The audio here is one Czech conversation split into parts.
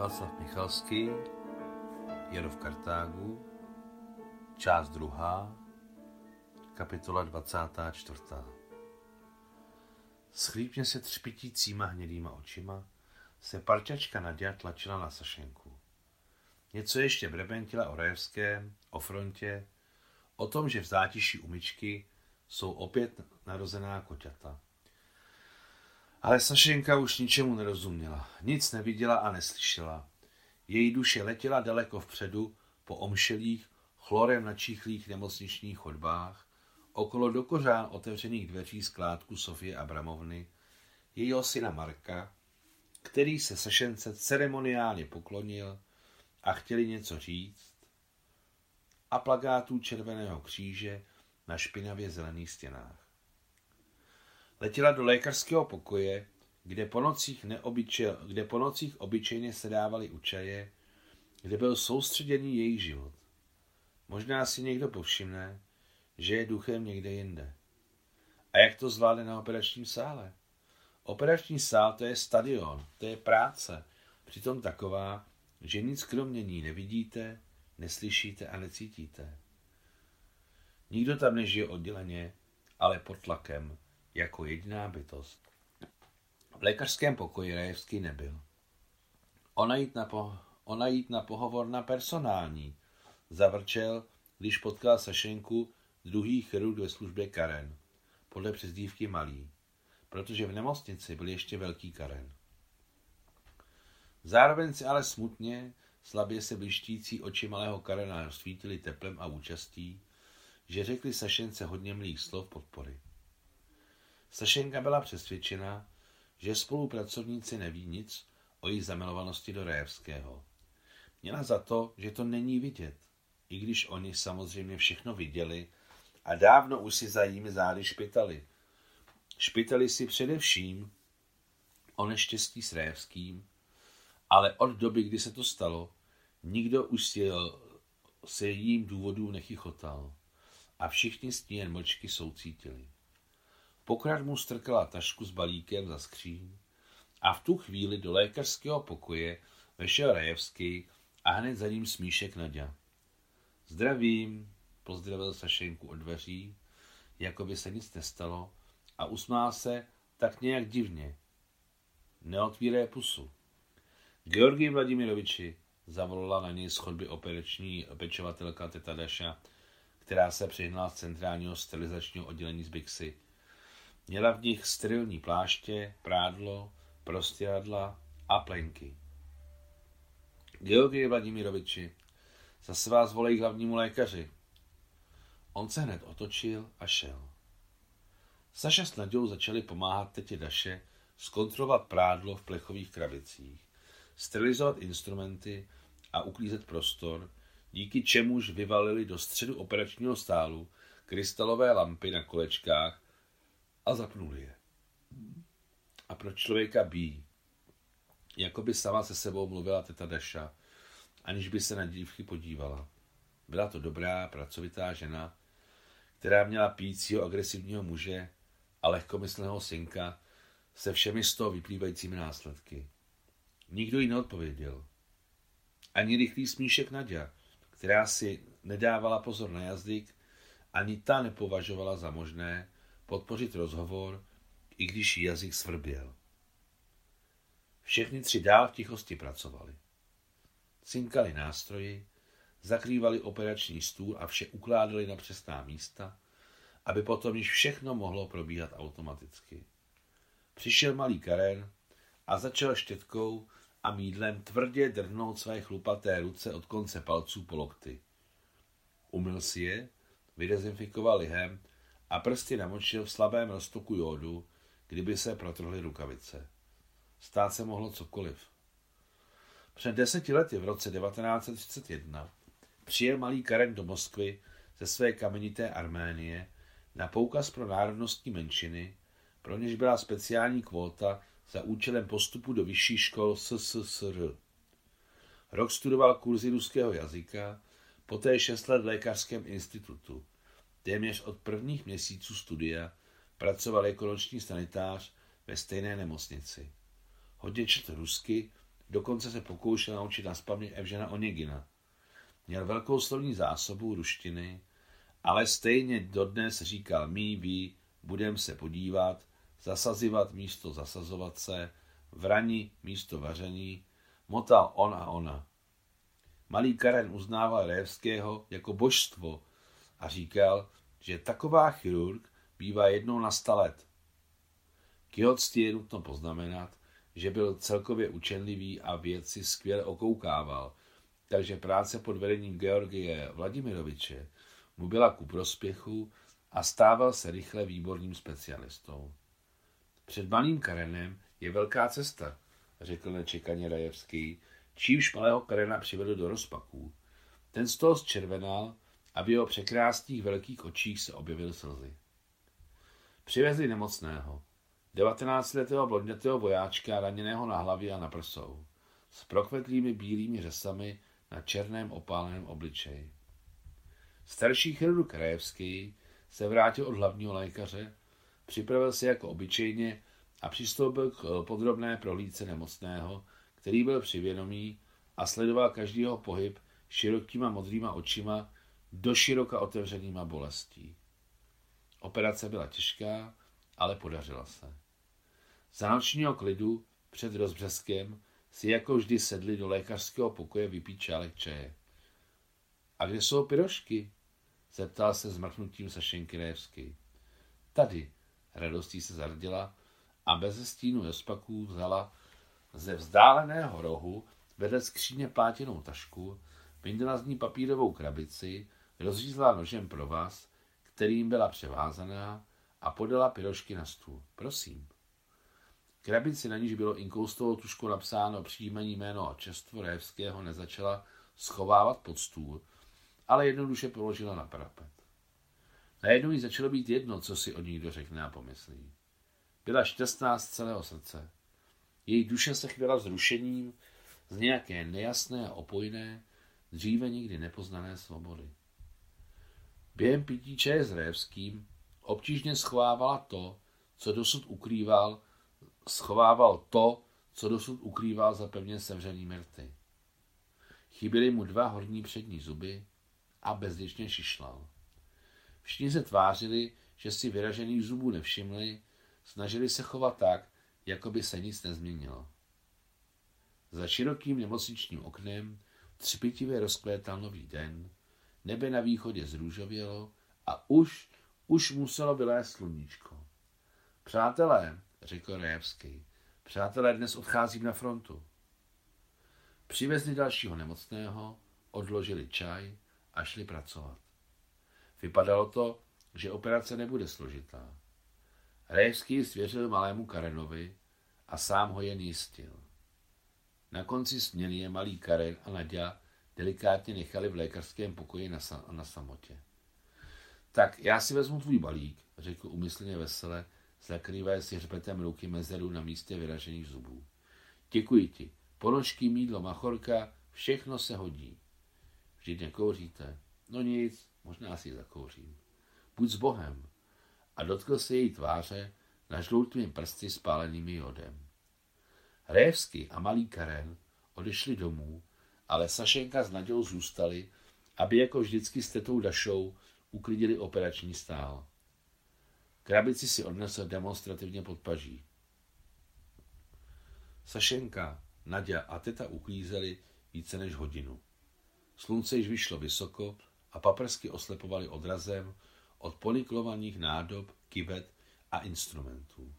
Václav Michalský, Jero v Kartágu, část druhá, kapitola 24. Schlípně se třpitícíma hnědýma očima se parťačka Nadia tlačila na Sašenku. Něco ještě brebentila o Rajevském, o frontě, o tom, že v zátiši umyčky jsou opět narozená koťata. Ale Sašenka už ničemu nerozuměla, nic neviděla a neslyšela. Její duše letěla daleko vpředu po omšelých, chlorem načíchlých nemocničních chodbách, okolo dokořán otevřených dveří skládku Sofie Abramovny, jejího syna Marka, který se Sašence ceremoniálně poklonil a chtěli něco říct, a plagátů Červeného kříže na špinavě zelených stěnách. Letěla do lékařského pokoje, kde po nocích, neobyče, kde po nocích obyčejně sedávali u čaje, kde byl soustředěný jejich život. Možná si někdo povšimne, že je duchem někde jinde. A jak to zvládne na operačním sále? Operační sál to je stadion, to je práce, přitom taková, že nic kromě ní nevidíte, neslyšíte a necítíte. Nikdo tam nežije odděleně, ale pod tlakem, jako jediná bytost. V lékařském pokoji Rajevský nebyl. Ona jít na, po, ona jít na pohovor na personální, zavrčel, když potkal Sašenku, druhý chirurg ve službě Karen, podle přezdívky Malý, protože v nemocnici byl ještě velký Karen. Zároveň si ale smutně, slabě se blištící oči malého Karena rozsvítily teplem a účastí, že řekli Sašence hodně mlých slov podpory. Sašenka byla přesvědčena, že spolupracovníci neví nic o její zamilovanosti do Rajevského. Měla za to, že to není vidět, i když oni samozřejmě všechno viděli a dávno už si za jími zády špitali. Špitali si především o neštěstí s Rajevským, ale od doby, kdy se to stalo, nikdo už si, se jím důvodů nechychotal a všichni s ní jen mlčky soucítili. Pokrát mu strkala tašku s balíkem za skříň a v tu chvíli do lékařského pokoje vešel Rajevský a hned za ním smíšek Nadia. Zdravím, pozdravil Sašenku od dveří, jako by se nic nestalo a usmál se tak nějak divně. Neotvírej pusu. Georgii Vladimiroviči, zavolala na něj z chodby pečovatelka teta Daša, která se přihnala z centrálního sterilizačního oddělení z Bixy. Měla v nich sterilní pláště, prádlo, prostěradla a plenky. Georgii Vladimiroviči, zase vás volej hlavnímu lékaři. On se hned otočil a šel. Saša s Nadějou začali pomáhat tetě Daše zkontrolovat prádlo v plechových krabicích, sterilizovat instrumenty a uklízet prostor, díky čemuž vyvalili do středu operačního stálu krystalové lampy na kolečkách a zapnuli je. A pro člověka bí, jako by sama se sebou mluvila teta Daša, aniž by se na dívky podívala. Byla to dobrá, pracovitá žena, která měla pícího agresivního muže a lehkomyslného synka se všemi z toho vyplývajícími následky. Nikdo jí neodpověděl. Ani rychlý smíšek Nadia, která si nedávala pozor na jazyk, ani ta nepovažovala za možné podpořit rozhovor, i když jazyk svrběl. Všechny tři dál v tichosti pracovali. Cinkali nástroji, zakrývali operační stůl a vše ukládali na přesná místa, aby potom již všechno mohlo probíhat automaticky. Přišel malý Karen a začal štětkou a mídlem tvrdě drhnout své chlupaté ruce od konce palců po lokty. Umyl si je, vydezinfikoval lihem a prsty namočil v slabém roztoku jódu, kdyby se protrhly rukavice. Stát se mohlo cokoliv. Před deseti lety v roce 1931 přijel malý Karen do Moskvy ze své kamenité Arménie na poukaz pro národnostní menšiny, pro něž byla speciální kvóta za účelem postupu do vyšší škol SSSR. Rok studoval kurzy ruského jazyka, poté šest let v lékařském institutu. Téměř od prvních měsíců studia pracoval jako noční sanitář ve stejné nemocnici. Hodně četl rusky, dokonce se pokoušel naučit na spamě Evžena Onegina. Měl velkou slovní zásobu ruštiny, ale stejně dodnes říkal mý, ví, budem se podívat, zasazivat místo zasazovat se, vrani místo vaření, motal on a ona. Malý Karen uznával Révského jako božstvo a říkal, že taková chirurg bývá jednou na sta let. K jeho je nutno poznamenat, že byl celkově učenlivý a věci skvěle okoukával, takže práce pod vedením Georgie Vladimiroviče mu byla ku prospěchu a stával se rychle výborným specialistou. Před malým Karenem je velká cesta, řekl nečekaně Rajevský, čímž malého Karena přivedl do rozpaků. Ten z toho zčervenal a v jeho překrásných velkých očích se objevil slzy. Přivezli nemocného. 19-letého blondětého vojáčka raněného na hlavě a na prsou, s prokvetlými bílými řasami na černém opáleném obličeji. Starší chirurg Krajevský se vrátil od hlavního lékaře, připravil se jako obyčejně a přistoupil k podrobné prohlídce nemocného, který byl přivědomý a sledoval každý jeho pohyb širokýma modrýma očima do široka otevřenýma bolestí. Operace byla těžká, ale podařila se. Za nočního klidu před rozbřeskem si jako vždy sedli do lékařského pokoje vypít čálek čaje. A kde jsou pyrošky? Zeptal se zmrknutím Sašenky Révsky. Tady, radostí se zardila a bez stínu jospaků vzala ze vzdáleného rohu vedle skříně plátěnou tašku, vyndala z ní papírovou krabici, rozřízla nožem pro vás, kterým byla převázaná a podala pyrošky na stůl. Prosím. Krabici, na níž bylo inkoustovou tuškou napsáno příjmení jméno a čestvo Révského, nezačala schovávat pod stůl, ale jednoduše položila na parapet. Najednou jí začalo být jedno, co si o ní kdo řekne a pomyslí. Byla šťastná z celého srdce. Její duše se chvěla zrušením z nějaké nejasné a opojné, dříve nikdy nepoznané svobody. Během pití čaje s Révským obtížně schovávala to, co dosud ukrýval, schovával to, co dosud ukrýval za pevně sevřený mrty. Chyběly mu dva horní přední zuby a bezděčně šišlal. Všichni se tvářili, že si vyražených zubů nevšimli, snažili se chovat tak, jako by se nic nezměnilo. Za širokým nemocničním oknem třpitivě rozkvétal nový den, nebe na východě zrůžovělo a už, už muselo vylézt sluníčko. Přátelé, řekl Rejevský, přátelé, dnes odcházím na frontu. Přivezli dalšího nemocného, odložili čaj a šli pracovat. Vypadalo to, že operace nebude složitá. Rejevský svěřil malému Karenovi a sám ho jen jistil. Na konci směny je malý Karen a Nadia delikátně nechali v lékařském pokoji na, sa- na samotě. Tak já si vezmu tvůj balík, řekl umyslně vesele, zakrývaje si hřbetem ruky mezeru na místě vyražených zubů. Děkuji ti. Ponožky, mídlo, machorka, všechno se hodí. Vždyť nekouříte. No nic, možná si zakouřím. Buď s Bohem. A dotkl se její tváře na žloutými prsty spálenými jodem. Révsky a malý Karen odešli domů, ale Sašenka s Nadějou zůstali, aby jako vždycky s tetou Dašou uklidili operační stál. Krabici si odnesl demonstrativně pod paží. Sašenka, Nadia a teta uklízeli více než hodinu. Slunce již vyšlo vysoko a paprsky oslepovali odrazem od poniklovaných nádob, kybet a instrumentů.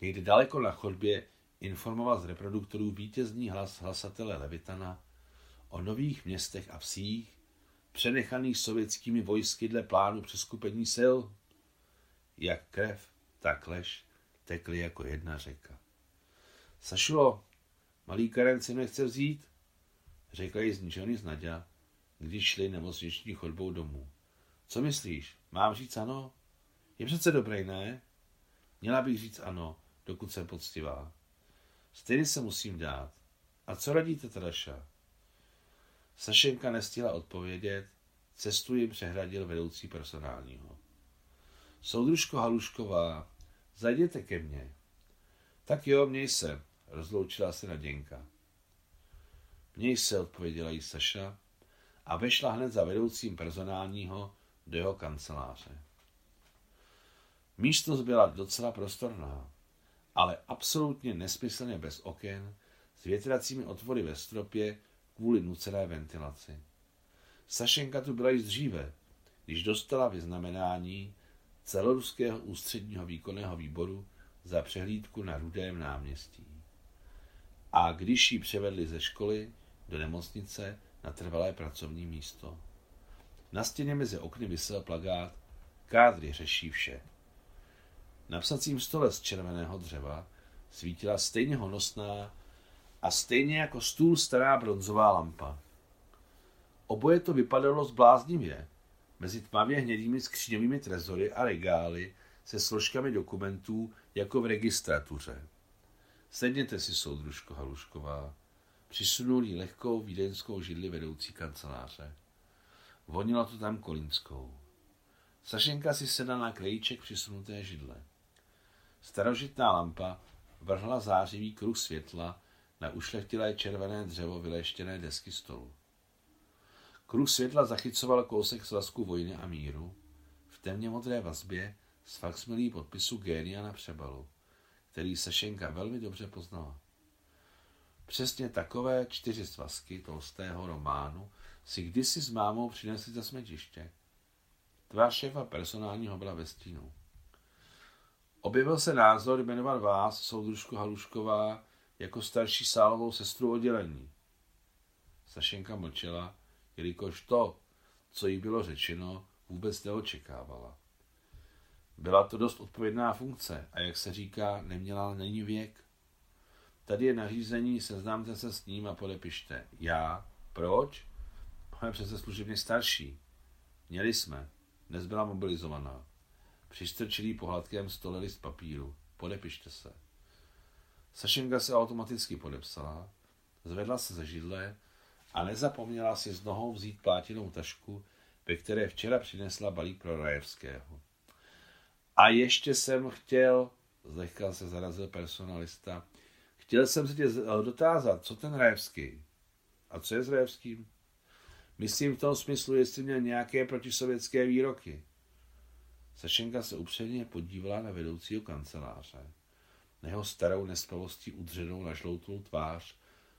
Někde daleko na chodbě informoval z reproduktorů vítězný hlas hlasatele Levitana o nových městech a vsích, přenechaných sovětskými vojsky dle plánu přeskupení sil. Jak krev, tak lež tekly jako jedna řeka. Sašulo, malý Karen si nechce vzít, řekla jí zničený z Nadia, když šli nemocniční chodbou domů. Co myslíš? Mám říct ano? Je přece dobrý, ne? Měla bych říct ano, dokud jsem poctivá. Stejně se musím dát. A co radíte, Tadaša? Sašenka nestihla odpovědět, cestu jim přehradil vedoucí personálního. Soudružko Halušková, zajděte ke mně. Tak jo, měj se, rozloučila se Naděnka. Měj se, odpověděla jí Saša a vešla hned za vedoucím personálního do jeho kanceláře. Místnost byla docela prostorná, ale absolutně nesmyslně bez oken, s větracími otvory ve stropě kvůli nucené ventilaci. Sašenka tu byla již dříve, když dostala vyznamenání celoruského ústředního výkonného výboru za přehlídku na Rudém náměstí. A když ji převedli ze školy do nemocnice na trvalé pracovní místo. Na stěně mezi okny vysel plagát Kádry řeší vše. Na psacím stole z červeného dřeva svítila stejně honosná a stejně jako stůl stará bronzová lampa. Oboje to vypadalo zbláznivě, mezi tmavě hnědými skříňovými trezory a regály se složkami dokumentů jako v registratuře. Sedněte si, soudružko Halušková. Přisunul jí lehkou vídeňskou židli vedoucí kanceláře. Vonilo to tam kolínskou. Sašenka si sedla na krajíček přisunuté židle. Starožitná lampa vrhla zářivý kruh světla na ušlechtilé červené dřevo vyleštěné desky stolu. Kruh světla zachycoval kousek svazku vojny a míru v temně modré vazbě s faxmilí podpisu Génia na přebalu, který Sašenka velmi dobře poznala. Přesně takové čtyři svazky tolstého románu si kdysi s mámou přinesli za smetiště. Tvá šéfa personálního byla ve stínu. Objevil se názor jmenovat vás, soudružku Halušková, jako starší sálovou sestru oddělení. Sašenka mlčela, jelikož to, co jí bylo řečeno, vůbec neočekávala. Byla to dost odpovědná funkce a jak se říká, neměla není věk. Tady je nařízení, seznámte se s ním a podepište. Já? Proč? Máme přece služebně starší. Měli jsme. Dnes byla mobilizovaná. Přistrčilý pohádkem stole list papíru. Podepište se. Sašenka se automaticky podepsala, zvedla se ze židle a nezapomněla si z nohou vzít plátinou tašku, ve které včera přinesla balík pro Rajevského. A ještě jsem chtěl, zlehka se zarazil personalista, chtěl jsem se tě dotázat, co ten Rajevský? A co je s Rajevským? Myslím v tom smyslu, jestli měl nějaké protisovětské výroky. Sašenka se upřeně podívala na vedoucího kanceláře. Na jeho starou nespavostí udřenou na žloutou tvář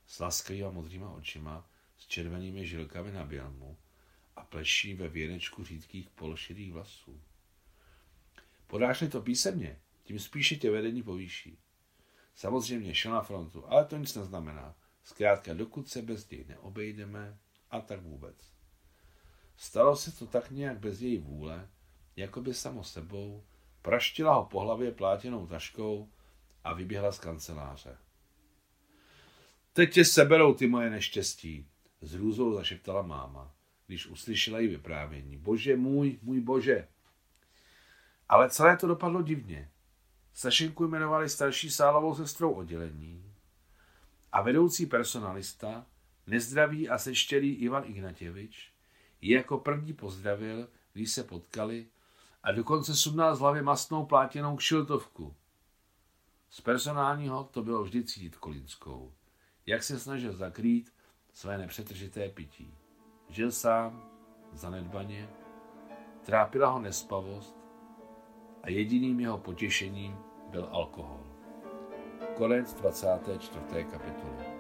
s laskavýma modrýma očima, s červenými žilkami na bělmu a pleší ve věnečku řídkých pološedých vlasů. Podáš to písemně, tím spíše tě vedení povýší. Samozřejmě šel na frontu, ale to nic neznamená. Zkrátka, dokud se bez něj neobejdeme, a tak vůbec. Stalo se to tak nějak bez její vůle, jako by samo sebou, praštila ho po hlavě plátěnou taškou a vyběhla z kanceláře. Teď tě seberou ty moje neštěstí, s hrůzou zašeptala máma, když uslyšela její vyprávění. Bože můj, můj bože. Ale celé to dopadlo divně. Sašinku jmenovali starší sálovou sestrou oddělení a vedoucí personalista, nezdravý a seštělý Ivan Ignatěvič, ji jako první pozdravil, když se potkali a dokonce sundal z hlavy mastnou plátěnou kšiltovku. Z personálního to bylo vždy cítit Kolínskou, jak se snažil zakrýt své nepřetržité pití. Žil sám, zanedbaně, trápila ho nespavost a jediným jeho potěšením byl alkohol. Konec 24. kapitoly.